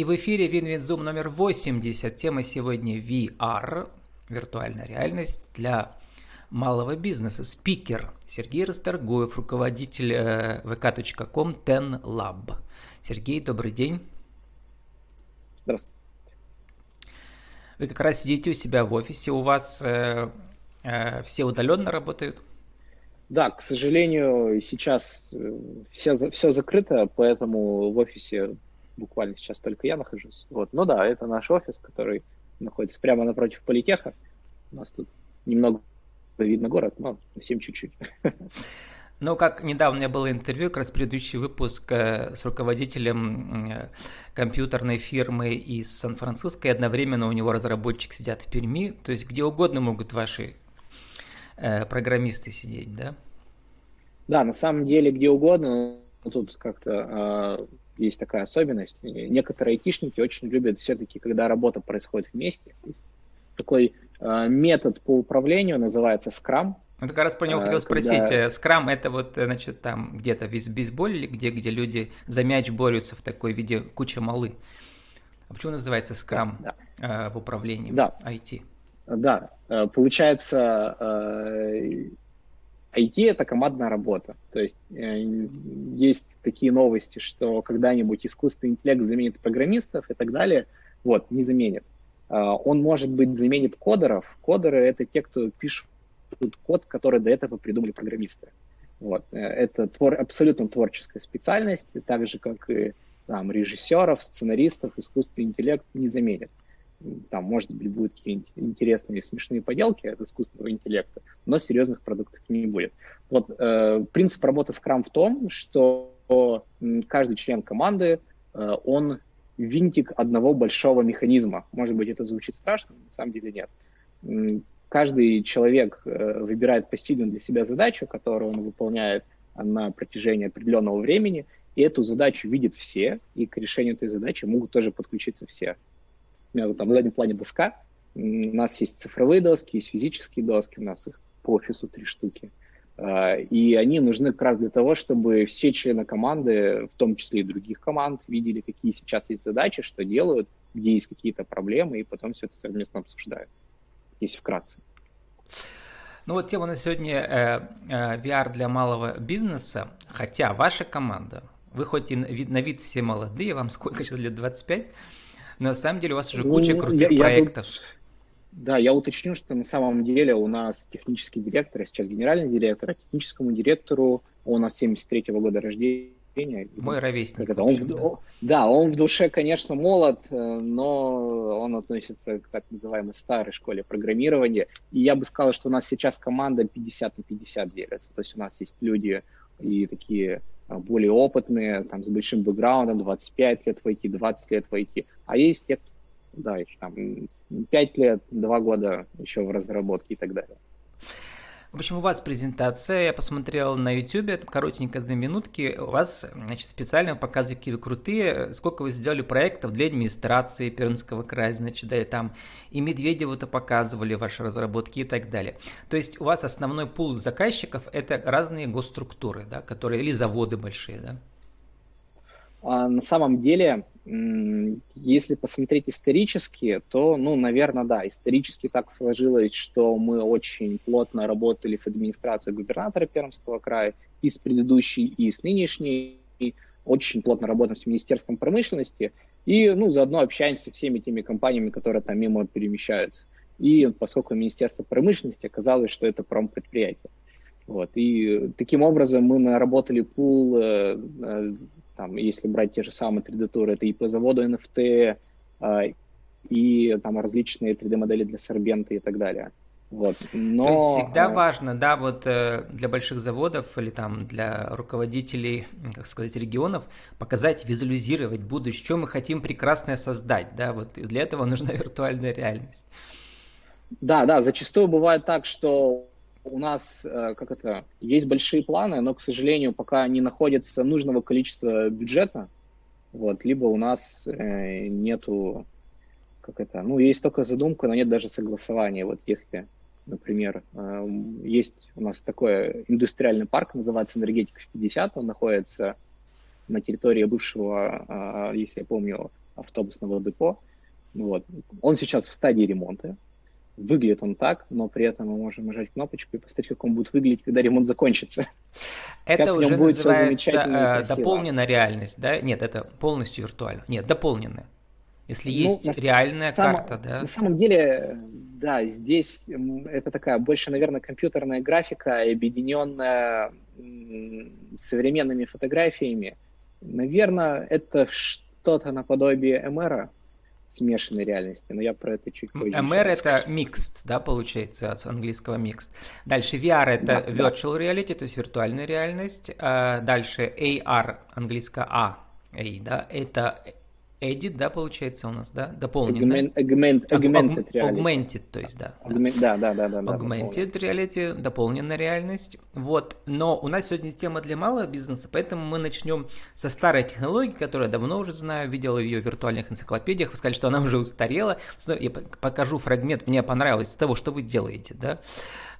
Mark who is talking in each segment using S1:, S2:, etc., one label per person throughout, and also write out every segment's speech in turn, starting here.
S1: И в эфире Win-Win Zoom номер 80. Тема сегодня VR, виртуальная реальность для малого бизнеса. Спикер Сергей Расторгуев, руководитель э, vk.com Ten Lab. Сергей, добрый день.
S2: Здравствуйте.
S1: Вы как раз сидите у себя в офисе, у вас э, э, все удаленно работают?
S2: Да, к сожалению, сейчас э, все, все закрыто, поэтому в офисе буквально сейчас только я нахожусь. Вот. Ну да, это наш офис, который находится прямо напротив политеха. У нас тут немного видно город, но совсем чуть-чуть.
S1: Ну, как недавно у меня было интервью, как раз предыдущий выпуск э, с руководителем э, компьютерной фирмы из Сан-Франциско, и одновременно у него разработчик сидят в Перми, то есть где угодно могут ваши э, программисты сидеть, да?
S2: Да, на самом деле где угодно, тут как-то есть такая особенность. Некоторые айтишники очень любят все-таки, когда работа происходит вместе. Есть такой э, метод по управлению называется Scrum.
S1: Ну, как раз про него хотел спросить. Когда... Scrum это вот, значит, там где-то в бейсболе, где, где люди за мяч борются в такой виде куча малы. А почему называется Scrum да, да. Э, в управлении
S2: да.
S1: IT?
S2: Да, получается, IT это командная работа. То есть э, есть такие новости, что когда-нибудь искусственный интеллект заменит программистов и так далее. Вот, не заменит. Э, он, может быть, заменит кодеров. Кодеры — это те, кто пишут код, который до этого придумали программисты. Вот. Э, это твор, абсолютно творческая специальность, так же, как и там, режиссеров, сценаристов, искусственный интеллект не заменит там, может быть, будут какие-нибудь интересные смешные поделки от искусственного интеллекта, но серьезных продуктов не будет. Вот э, принцип работы Scrum в том, что каждый член команды, э, он винтик одного большого механизма. Может быть, это звучит страшно, на самом деле нет. Каждый человек э, выбирает пассивно для себя задачу, которую он выполняет на протяжении определенного времени, и эту задачу видят все, и к решению этой задачи могут тоже подключиться все. У меня там на заднем плане доска. У нас есть цифровые доски, есть физические доски, у нас их по офису три штуки. А, и они нужны как раз для того, чтобы все члены команды, в том числе и других команд, видели, какие сейчас есть задачи, что делают, где есть какие-то проблемы, и потом все это совместно обсуждают. Если вкратце.
S1: Ну вот тема на сегодня э, э, VR для малого бизнеса, хотя ваша команда, вы хоть и на вид, все молодые, вам сколько сейчас лет, 25, но на самом деле у вас уже ну, куча крутых я, проектов. Я тут,
S2: да, я уточню, что на самом деле у нас технический директор, а сейчас генеральный директор, а техническому директору он у нас 73-го года рождения.
S1: Мой ровесник.
S2: Это, он, да. да, он в душе, конечно, молод, э, но он относится к так называемой старой школе программирования. И я бы сказал, что у нас сейчас команда 50 на 50 делится. То есть у нас есть люди и такие более опытные, там, с большим бэкграундом, 25 лет в IT, 20 лет в IT. А есть те, да, еще там 5 лет, 2 года еще в разработке и так далее.
S1: В общем, у вас презентация, я посмотрел на YouTube, коротенько, две минутки, у вас, значит, специально показывают, какие вы крутые, сколько вы сделали проектов для администрации Пермского края, значит, да, и там и Медведеву-то показывали ваши разработки и так далее. То есть у вас основной пул заказчиков – это разные госструктуры, да, которые, или заводы большие, да?
S2: А на самом деле, если посмотреть исторически, то, ну, наверное, да, исторически так сложилось, что мы очень плотно работали с администрацией губернатора Пермского края, и с предыдущей, и с нынешней, очень плотно работаем с Министерством промышленности, и, ну, заодно общаемся со всеми теми компаниями, которые там мимо перемещаются. И поскольку Министерство промышленности оказалось, что это промпредприятие. Вот. И таким образом мы наработали пул э, э, там, если брать те же самые 3D-туры, это и по заводу NFT, и там различные 3D-модели для сорбента и так далее. Вот.
S1: Но, То есть всегда э... важно, да, вот э, для больших заводов или там для руководителей, как сказать, регионов показать, визуализировать будущее, что мы хотим прекрасное создать, да, вот и для этого нужна виртуальная реальность.
S2: Да, да, зачастую бывает так, что у нас, э, как это, есть большие планы, но, к сожалению, пока не находится нужного количества бюджета, вот, либо у нас э, нету, как это, ну, есть только задумка, но нет даже согласования. Вот если, например, э, есть у нас такой индустриальный парк, называется Энергетика 50, он находится на территории бывшего, если я помню, автобусного депо. Вот. Он сейчас в стадии ремонта. Выглядит он так, но при этом мы можем нажать кнопочку и посмотреть, как он будет выглядеть, когда ремонт закончится.
S1: Это как уже называется э, дополненная реальность, да? Нет, это полностью виртуально. Нет, дополненная. Если ну, есть на, реальная сам, карта, да?
S2: На самом деле, да, здесь это такая больше, наверное, компьютерная графика, объединенная современными фотографиями. Наверное, это что-то наподобие MR, смешанной реальности, но я про это чуть позже.
S1: MR это mixed, да, получается, от английского mixed. Дальше VR это да, virtual да. reality, то есть виртуальная реальность. А дальше AR, английское A, A, да, это Edit, да, получается у нас, да? Дополненный.
S2: Augment, augmented
S1: reality. Augmented, то есть, да.
S2: Augment, да, да, да, да.
S1: Augmented reality, дополненная реальность. Вот, но у нас сегодня тема для малого бизнеса, поэтому мы начнем со старой технологии, которую я давно уже знаю, видел ее в виртуальных энциклопедиях. Вы сказали, что она уже устарела. Я покажу фрагмент, мне понравилось того, что вы делаете, да.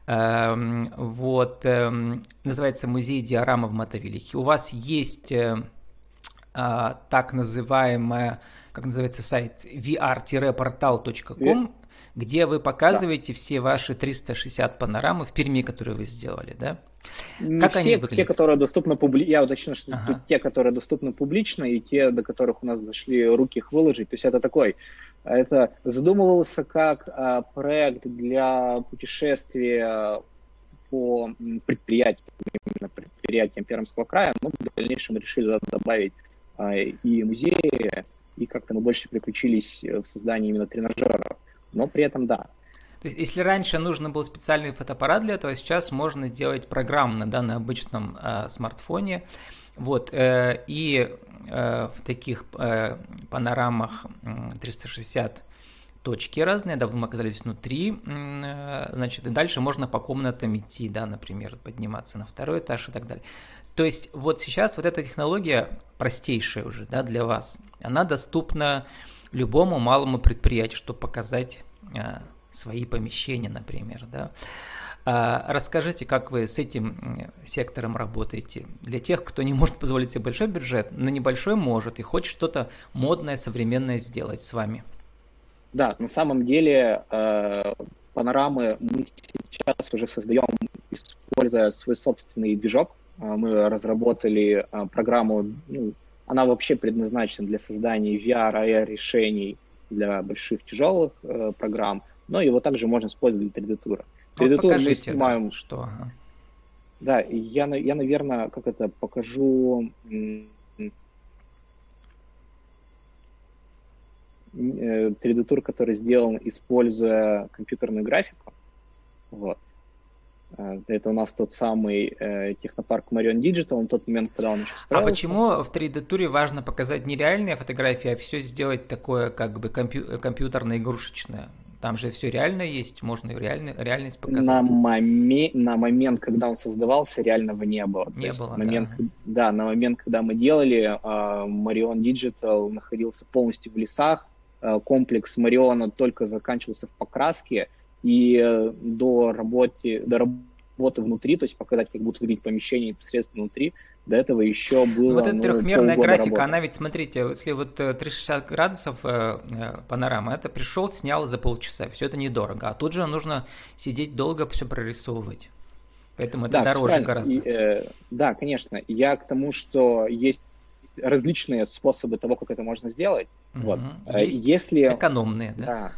S1: Эм, вот, эм, называется музей диорама в Мотовилихе. У вас есть э, а, так называемая, как называется сайт, vr-portal.com, yeah. где вы показываете да. все ваши 360 панорамы в Перми, которые вы сделали, да?
S2: Как все, они выглядят? Те, которые доступны публично, я уточню, что ага. тут те, которые доступны публично, и те, до которых у нас зашли руки их выложить. То есть это такой, это задумывался как а, проект для путешествия по предприятиям, именно предприятиям Пермского края, но в дальнейшем решили добавить и музеи, и как-то мы больше приключились в создании именно тренажеров. Но при этом да.
S1: То есть, если раньше нужно был специальный фотоаппарат для этого, сейчас можно делать программно, да, на обычном э, смартфоне. Вот, э, и э, в таких э, панорамах 360 точки разные, да, мы оказались внутри, э, значит, и дальше можно по комнатам идти, да, например, подниматься на второй этаж и так далее. То есть вот сейчас вот эта технология простейшая уже да, для вас, она доступна любому малому предприятию, чтобы показать а, свои помещения, например. Да. А, расскажите, как вы с этим сектором работаете. Для тех, кто не может позволить себе большой бюджет, но небольшой может и хочет что-то модное, современное сделать с вами.
S2: Да, на самом деле э, панорамы мы сейчас уже создаем, используя свой собственный движок, мы разработали а, программу, ну, она вообще предназначена для создания VR, AR решений для больших тяжелых э, программ, но его также можно использовать для 3D-тура.
S1: 3D-тур вот мы снимаем... Да, что?
S2: Да, я, я, наверное, как это покажу... 3D-тур, э, который сделан, используя компьютерную графику. Вот. Э, это у нас тот самый э, технопарк Marion Digital, на тот момент, когда он еще а строился.
S1: А почему в 3D-туре важно показать не реальные фотографии, а все сделать такое как бы компью- компьютерно-игрушечное? Там же все реально есть, можно реально, реальность показать.
S2: На, моме- на момент, когда он создавался, реального не было.
S1: Не То было,
S2: момент,
S1: да.
S2: Да, на момент, когда мы делали, uh, Marion Digital находился полностью в лесах, uh, комплекс Мариона только заканчивался в покраске, и э, до, работы, до работы внутри, то есть показать, как будут выглядеть помещения непосредственно внутри, до этого еще было...
S1: Вот эта ну, трехмерная графика, работы. она ведь, смотрите, если вот 360 э, градусов э, э, панорама, это пришел, снял за полчаса, все это недорого, а тут же нужно сидеть долго все прорисовывать. Поэтому это да, дороже гораздо. И,
S2: э, да, конечно. Я к тому, что есть различные способы того, как это можно сделать. Угу. Вот.
S1: Есть Если... экономные, да?
S2: Да,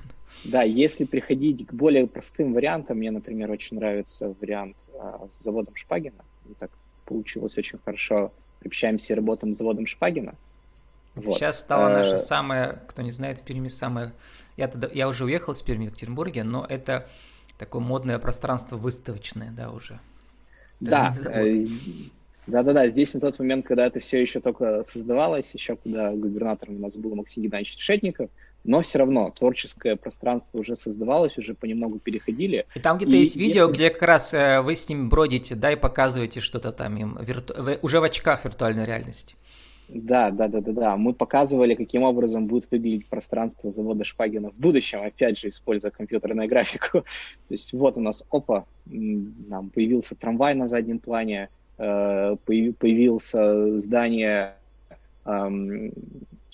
S2: да, если приходить к более простым вариантам, мне, например, очень нравится вариант а, с заводом Шпагина. И так получилось очень хорошо. Общаемся и работаем с заводом Шпагина.
S1: Вот. Сейчас стала э, наша самая, кто не знает, в Перми самая... Я, тогда, я уже уехал с Перми в Екатеринбурге, но это такое модное пространство выставочное, да, уже.
S2: Да, э, да-да-да, здесь на тот момент, когда это все еще только создавалось, еще когда губернатором у нас был Максим Геннадьевич Решетников, но все равно творческое пространство уже создавалось, уже понемногу переходили.
S1: И там где-то и есть видео, если... где как раз э, вы с ним бродите, да, и показываете что-то там им, вирту... уже в очках виртуальной реальности.
S2: Да, да, да, да, да. Мы показывали, каким образом будет выглядеть пространство завода Шпагина в будущем, опять же, используя компьютерную графику. То есть вот у нас, опа, нам появился трамвай на заднем плане, э, появился здание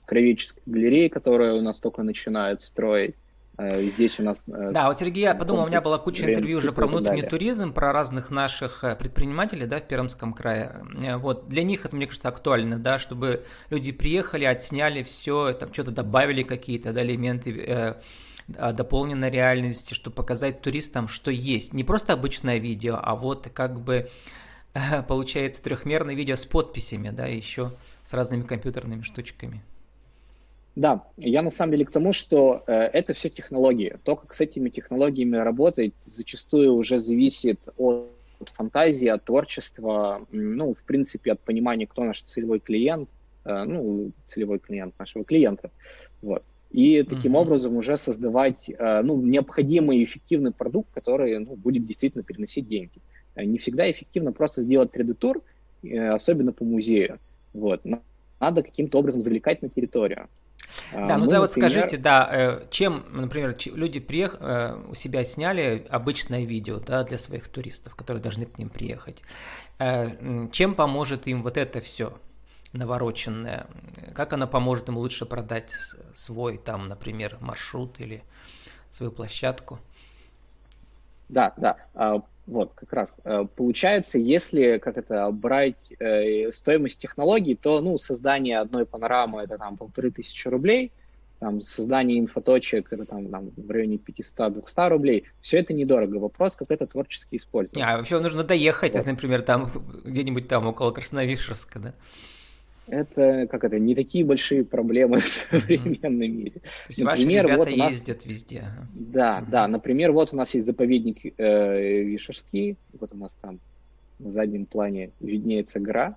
S2: Кровеческой галереи, которая у нас только начинает строить. Э, здесь у нас...
S1: Э, да, вот Сергей, я подумал, у меня была куча интервью уже про внутренний туризм, про разных наших э, предпринимателей, да, в Пермском крае. Вот, для них это, мне кажется, актуально, да, чтобы люди приехали, отсняли все, там что-то добавили какие-то, да, элементы э, дополненной реальности, чтобы показать туристам, что есть. Не просто обычное видео, а вот как бы получается трехмерное видео с подписями, да, еще с разными компьютерными штучками.
S2: Да, я на самом деле к тому, что э, это все технологии. То, как с этими технологиями работать, зачастую уже зависит от, от фантазии, от творчества, ну, в принципе, от понимания, кто наш целевой клиент, э, ну, целевой клиент нашего клиента. Вот. И таким mm-hmm. образом уже создавать э, ну, необходимый и эффективный продукт, который ну, будет действительно переносить деньги. Э, не всегда эффективно просто сделать 3D-тур, э, особенно по музею. Вот. Надо каким-то образом завлекать на территорию.
S1: А, да, ну Мы, да, вот например... скажите, да, э, чем, например, люди приех... Э, у себя сняли обычное видео, да, для своих туристов, которые должны к ним приехать. Э, чем поможет им вот это все навороченное? Как оно поможет им лучше продать свой, там, например, маршрут или свою площадку?
S2: Да, да. А, вот, как раз. Э, получается, если как это брать э, стоимость технологий, то ну, создание одной панорамы это там полторы тысячи рублей, там, создание инфоточек это там, там в районе 500-200 рублей. Все это недорого. Вопрос, как это творчески использовать.
S1: А вообще нужно доехать, вот. если, например, там где-нибудь там около Красновишерска, да?
S2: Это, как это, не такие большие проблемы в современном мире. То
S1: есть например, ваши вот у нас... ездят везде.
S2: Да, mm-hmm. да. Например, вот у нас есть заповедник э, Вишерский, вот у нас там на заднем плане виднеется гора,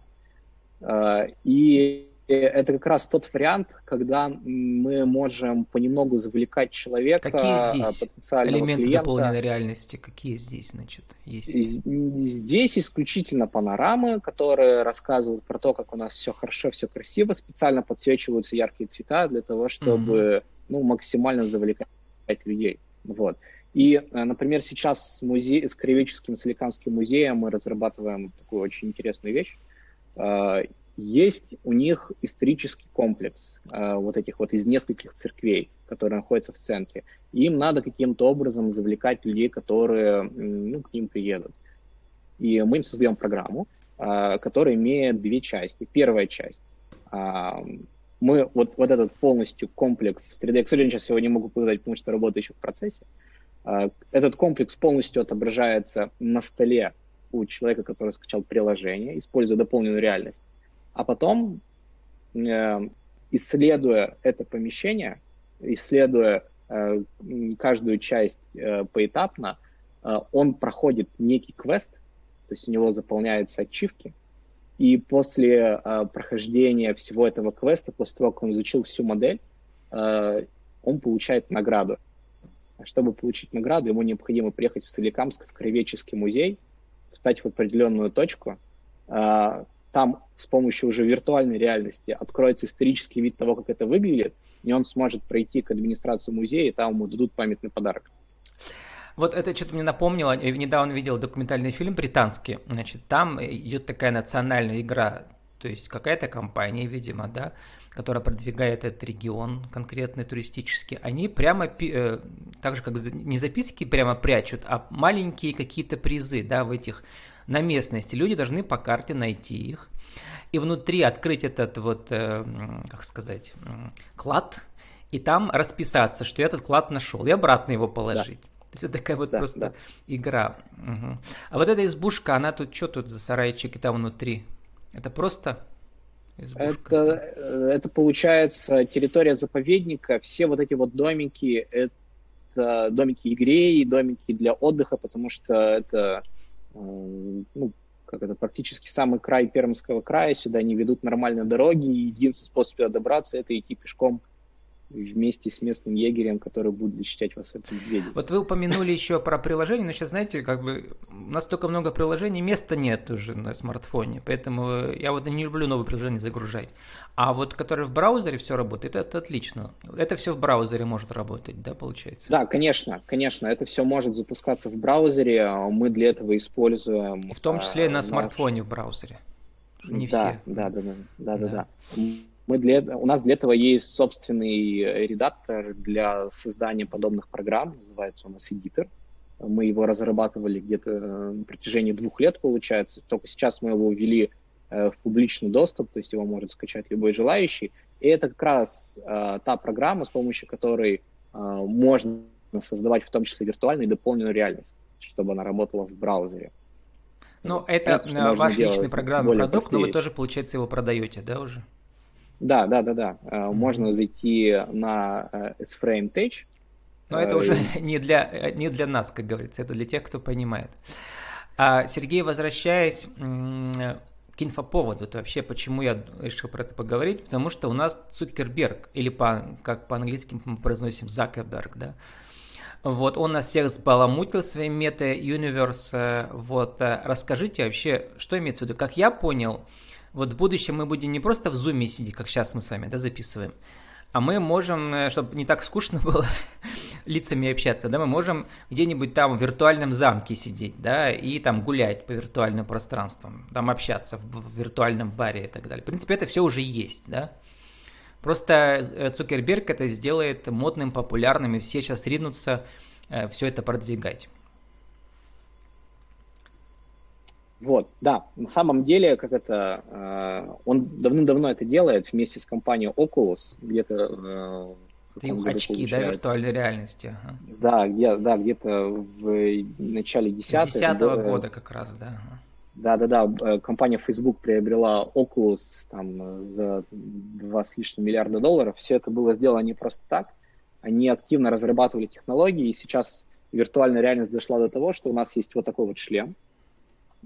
S2: э, и это как раз тот вариант, когда мы можем понемногу завлекать человека,
S1: Какие здесь элементы клиента. дополненной реальности? Какие здесь, значит, есть?
S2: Здесь исключительно панорамы, которые рассказывают про то, как у нас все хорошо, все красиво, специально подсвечиваются яркие цвета для того, чтобы mm-hmm. ну, максимально завлекать людей. Вот. И, э, например, сейчас с, музей, с Кривическим Соликамским музеем мы разрабатываем такую очень интересную вещь. Есть у них исторический комплекс э, вот этих вот из нескольких церквей, которые находятся в центре. Им надо каким-то образом завлекать людей, которые ну, к ним приедут. И мы им создаем программу, э, которая имеет две части. Первая часть. Э, мы вот, вот этот полностью комплекс в 3D, я, к сожалению, сейчас его не могу показать, потому что работаю еще в процессе. Э, этот комплекс полностью отображается на столе у человека, который скачал приложение, используя дополненную реальность. А потом, э, исследуя это помещение, исследуя э, каждую часть э, поэтапно, он проходит некий квест, то есть у него заполняются ачивки, и после прохождения всего этого квеста, после того, как он изучил всю модель, он получает награду. А чтобы получить награду, ему необходимо приехать в Соликамск, в Кровеческий музей, встать в определенную точку, там с помощью уже виртуальной реальности откроется исторический вид того, как это выглядит, и он сможет пройти к администрации музея, и там ему дадут памятный подарок.
S1: Вот это что-то мне напомнило, я недавно видел документальный фильм британский, значит, там идет такая национальная игра, то есть какая-то компания, видимо, да, которая продвигает этот регион конкретный туристический, они прямо, э, так же как не записки прямо прячут, а маленькие какие-то призы, да, в этих на местности. Люди должны по карте найти их. И внутри открыть этот вот, э, как сказать, клад, и там расписаться, что я этот клад нашел, и обратно его положить. Да. То есть это такая вот да, просто да. игра. Угу. А вот эта избушка, она тут что тут за сарайчики там внутри? Это просто
S2: избушка? Это, э, это получается территория заповедника. Все вот эти вот домики, это домики игрей, домики для отдыха, потому что это ну, как это, практически самый край Пермского края, сюда не ведут нормальные дороги, и единственный способ туда добраться – это идти пешком вместе с местным егерем, который будет защищать вас от медведей.
S1: Вот вы упомянули еще про приложение, но сейчас, знаете, как бы у нас столько много приложений, места нет уже на смартфоне, поэтому я вот не люблю новые приложения загружать. А вот которые в браузере все работает, это отлично. Это все в браузере может работать, да, получается?
S2: Да, конечно, конечно, это все может запускаться в браузере, мы для этого используем...
S1: В том числе и на а, наш... смартфоне в браузере.
S2: Не да, все. Да, да, да, да, да, да. да мы для, у нас для этого есть собственный редактор для создания подобных программ, называется у нас Editor. Мы его разрабатывали где-то на протяжении двух лет, получается. Только сейчас мы его ввели в публичный доступ, то есть его может скачать любой желающий. И это как раз э, та программа, с помощью которой э, можно создавать в том числе виртуальную и дополненную реальность, чтобы она работала в браузере.
S1: Ну, это Понятно, ваш личный программный продукт, простые. но вы тоже, получается, его продаете, да, уже?
S2: Да, да, да, да. Mm-hmm. Можно зайти на S-Frame Tech.
S1: Но это уже не для, не для нас, как говорится, это для тех, кто понимает. А, Сергей, возвращаясь к инфоповоду, это вообще почему я решил про это поговорить, потому что у нас Цукерберг, или по, как по-английски мы произносим Закерберг, да, вот, он нас всех сбаламутил своим мета-юниверс. Вот, э, расскажите вообще, что имеется в виду? Как я понял, вот в будущем мы будем не просто в зуме сидеть, как сейчас мы с вами, да, записываем, а мы можем, э, чтобы не так скучно было лицами общаться, да, мы можем где-нибудь там в виртуальном замке сидеть, да, и там гулять по виртуальным пространствам, там общаться в, в виртуальном баре и так далее. В принципе, это все уже есть, да. Просто э, Цукерберг это сделает модным, популярным, и все сейчас ринутся э, все это продвигать.
S2: Вот, да, на самом деле, как это, э, он давным-давно это делает вместе с компанией Oculus, где-то...
S1: Э, Ты очки, да, виртуальной реальности?
S2: Ага. Да, где, да, где-то в начале 10-х.
S1: С 10 -го года как раз, да.
S2: Да-да-да, э, компания Facebook приобрела Oculus там, за два с лишним миллиарда долларов. Все это было сделано не просто так. Они активно разрабатывали технологии, и сейчас виртуальная реальность дошла до того, что у нас есть вот такой вот шлем, Э,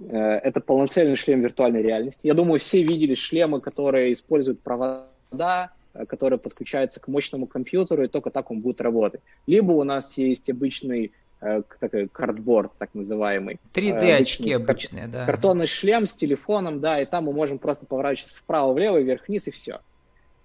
S2: это полноценный шлем виртуальной реальности. Я думаю, все видели шлемы, которые используют провода, э, которые подключаются к мощному компьютеру, и только так он будет работать. Либо у нас есть обычный э, такой картборд, так называемый.
S1: 3D-очки обычные, да.
S2: Картонный шлем с телефоном, да, и там мы можем просто поворачиваться вправо, влево, вверх, вниз, и все.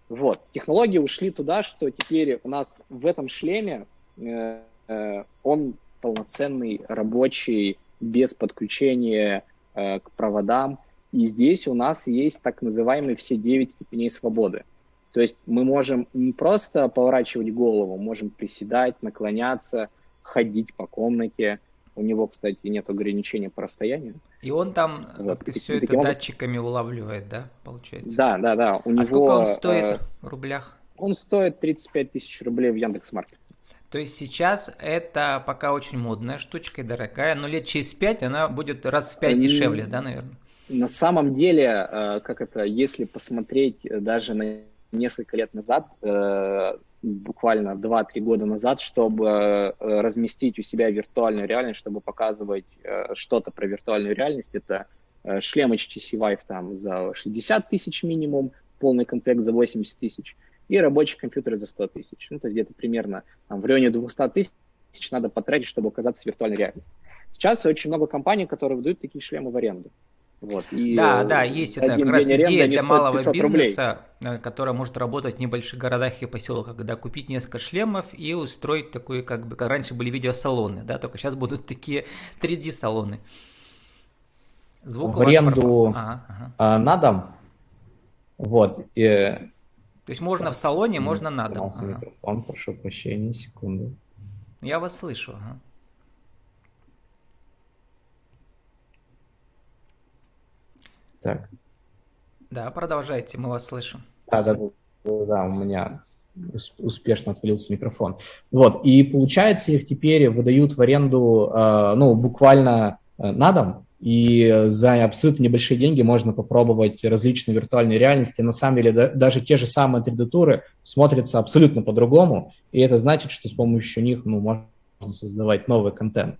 S2: Вот. Технологии ушли туда, что теперь у нас в этом шлеме э, э, он полноценный рабочий без подключения э, к проводам. И здесь у нас есть так называемые все 9 степеней свободы. То есть мы можем не просто поворачивать голову, можем приседать, наклоняться, ходить по комнате. У него, кстати, нет ограничения по расстоянию.
S1: И он там вот, ты все это датчиками улавливает, да, получается?
S2: Да, да, да.
S1: У а него, сколько он стоит э, в рублях?
S2: Он стоит 35 тысяч рублей в Яндекс.Маркете.
S1: То есть сейчас это пока очень модная штучка и дорогая, но лет через пять она будет раз в пять дешевле, да, наверное?
S2: На самом деле, э, как это, если посмотреть даже на несколько лет назад, э, буквально 2-3 года назад, чтобы э, разместить у себя виртуальную реальность, чтобы показывать что-то про виртуальную реальность, это шлем HTC Vive там за 60 тысяч минимум, полный комплект за 80 тысяч – и рабочий компьютер за 100 тысяч. Ну, то есть где-то примерно там, в районе 200 тысяч надо потратить, чтобы оказаться в виртуальной реальности. Сейчас очень много компаний, которые выдают такие шлемы в аренду.
S1: Вот, и да, да, есть это как раз идея для малого бизнеса, рублей. Э, которая может работать в небольших городах и поселках, когда купить несколько шлемов и устроить такой, как бы, как раньше были видеосалоны, да, только сейчас будут такие 3D-салоны.
S3: Звук в аренду ага, ага. А, на дом. Вот. И
S1: то есть можно в салоне, можно на дом.
S3: Ага. Микрофон, прошу прощения, секунду.
S1: Я вас слышу. Ага.
S3: Так.
S1: Да, продолжайте, мы вас слышим.
S3: Да, да, да, да, у меня успешно отвалился микрофон. Вот, и получается, их теперь выдают в аренду, э, ну, буквально э, на дом, и за абсолютно небольшие деньги можно попробовать различные виртуальные реальности. На самом деле да, даже те же самые 3D-туры смотрятся абсолютно по-другому, и это значит, что с помощью них ну, можно создавать новый контент.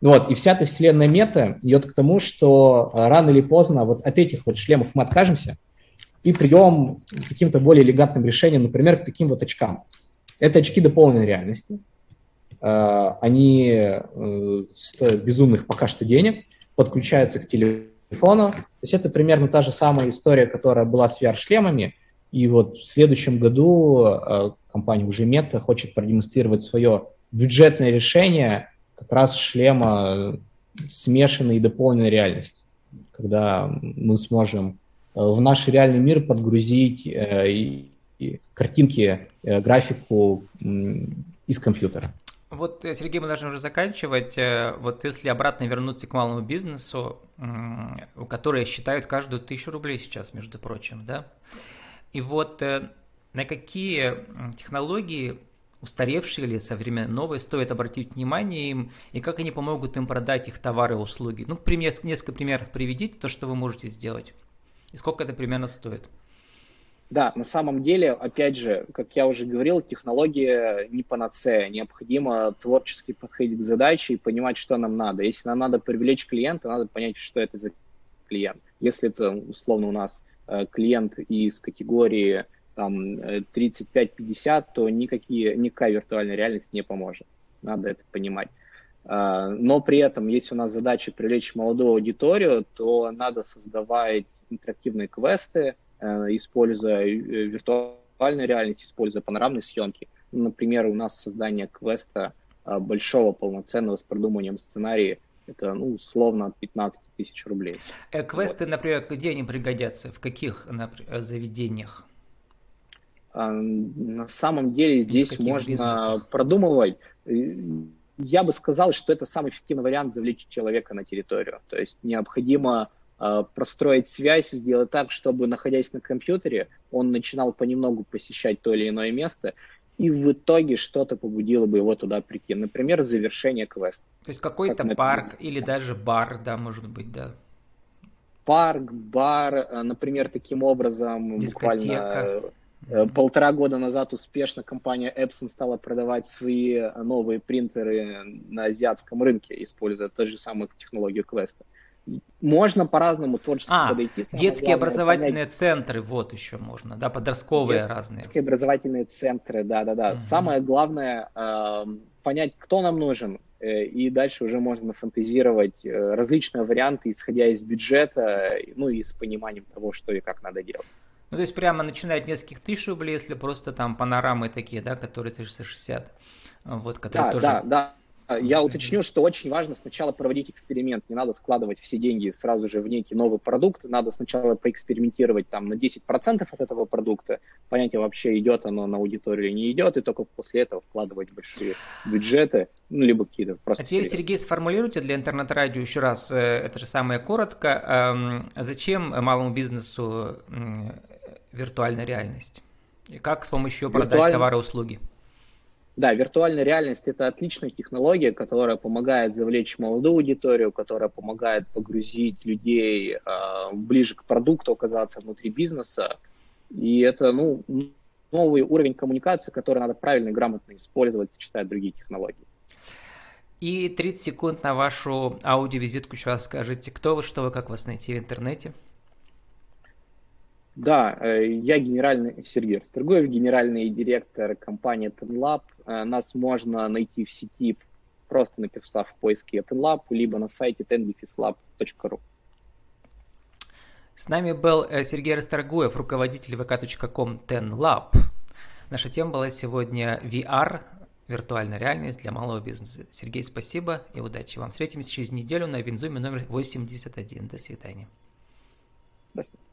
S3: Ну вот, и вся эта вселенная мета идет к тому, что а, рано или поздно вот от этих вот шлемов мы откажемся и придем к каким-то более элегантным решениям, например, к таким вот очкам. Это очки дополненной реальности. А, они э, стоят безумных пока что денег – подключается к телефону. То есть это примерно та же самая история, которая была с VR-шлемами. И вот в следующем году э, компания уже Meta хочет продемонстрировать свое бюджетное решение как раз шлема смешанной и дополненной реальности, когда мы сможем в наш реальный мир подгрузить картинки, графику из компьютера.
S1: Вот, Сергей, мы должны уже заканчивать. Вот если обратно вернуться к малому бизнесу, которые считают каждую тысячу рублей сейчас, между прочим, да? И вот на какие технологии устаревшие или современные новые, стоит обратить внимание им, и как они помогут им продать их товары и услуги. Ну, пример, несколько примеров приведите, то, что вы можете сделать. И сколько это примерно стоит.
S2: Да, на самом деле, опять же, как я уже говорил, технология не панацея. Необходимо творчески подходить к задаче и понимать, что нам надо. Если нам надо привлечь клиента, надо понять, что это за клиент. Если это, условно, у нас э, клиент из категории там 35-50, то никакие, никакая виртуальная реальность не поможет. Надо это понимать. А, но при этом, если у нас задача привлечь молодую аудиторию, то надо создавать интерактивные квесты, э, используя э, виртуальную реальность, используя панорамные съемки. Например, у нас создание квеста а, большого, полноценного, с продуманием сценария, это, ну, условно, от 15 тысяч рублей.
S1: Э, квесты, вот. например, где они пригодятся? В каких например, заведениях?
S2: А, на самом деле здесь можно бизнесах. продумывать. Я бы сказал, что это самый эффективный вариант завлечь человека на территорию. То есть необходимо э, простроить связь, сделать так, чтобы, находясь на компьютере, он начинал понемногу посещать то или иное место, и в итоге что-то побудило бы его туда прийти. Например, завершение квеста.
S1: То есть какой-то как парк или даже бар, да, может быть, да.
S2: Парк, бар, э, например, таким образом Дискотека. буквально Э, полтора года назад успешно компания Epson стала продавать свои новые принтеры на азиатском рынке, используя ту же самую технологию квеста. Можно по-разному творчески
S1: а, подойти. детские образовательные понять... центры, вот еще можно, да, подростковые Детские разные.
S2: Детские образовательные центры, да-да-да. Угу. Самое главное э, понять, кто нам нужен, э, и дальше уже можно фантазировать э, различные варианты, исходя из бюджета, ну и с пониманием того, что и как надо делать.
S1: Ну, то есть прямо начинает от нескольких тысяч рублей, если просто там панорамы такие, да, которые 360. Вот, которые
S2: да,
S1: тоже...
S2: да, да. Я уточню, что очень важно сначала проводить эксперимент. Не надо складывать все деньги сразу же в некий новый продукт. Надо сначала поэкспериментировать там на 10% от этого продукта, понять, а вообще идет оно на аудиторию или не идет, и только после этого вкладывать большие бюджеты, ну, либо какие-то просто...
S1: А теперь. Сергей, сформулируйте для интернет-радио еще раз, э, это же самое коротко, эм, зачем малому бизнесу виртуальная реальность? И как с помощью ее продать Виртуаль... товары и услуги?
S2: Да, виртуальная реальность – это отличная технология, которая помогает завлечь молодую аудиторию, которая помогает погрузить людей э, ближе к продукту, оказаться внутри бизнеса. И это ну, новый уровень коммуникации, который надо правильно и грамотно использовать, сочетая другие технологии.
S1: И 30 секунд на вашу аудиовизитку еще раз скажите, кто вы, что вы, как вас найти в интернете.
S2: Да, э, я генеральный, Сергей Расторгуев, генеральный директор компании TenLab. Э, нас можно найти в сети, просто написав в поиске TenLab, либо на сайте tendefislab.ru.
S1: С нами был э, Сергей Расторгуев, руководитель vk.com TenLab. Наша тема была сегодня VR, виртуальная реальность для малого бизнеса. Сергей, спасибо и удачи вам. Встретимся через неделю на Винзуме номер 81. До свидания.
S2: До свидания.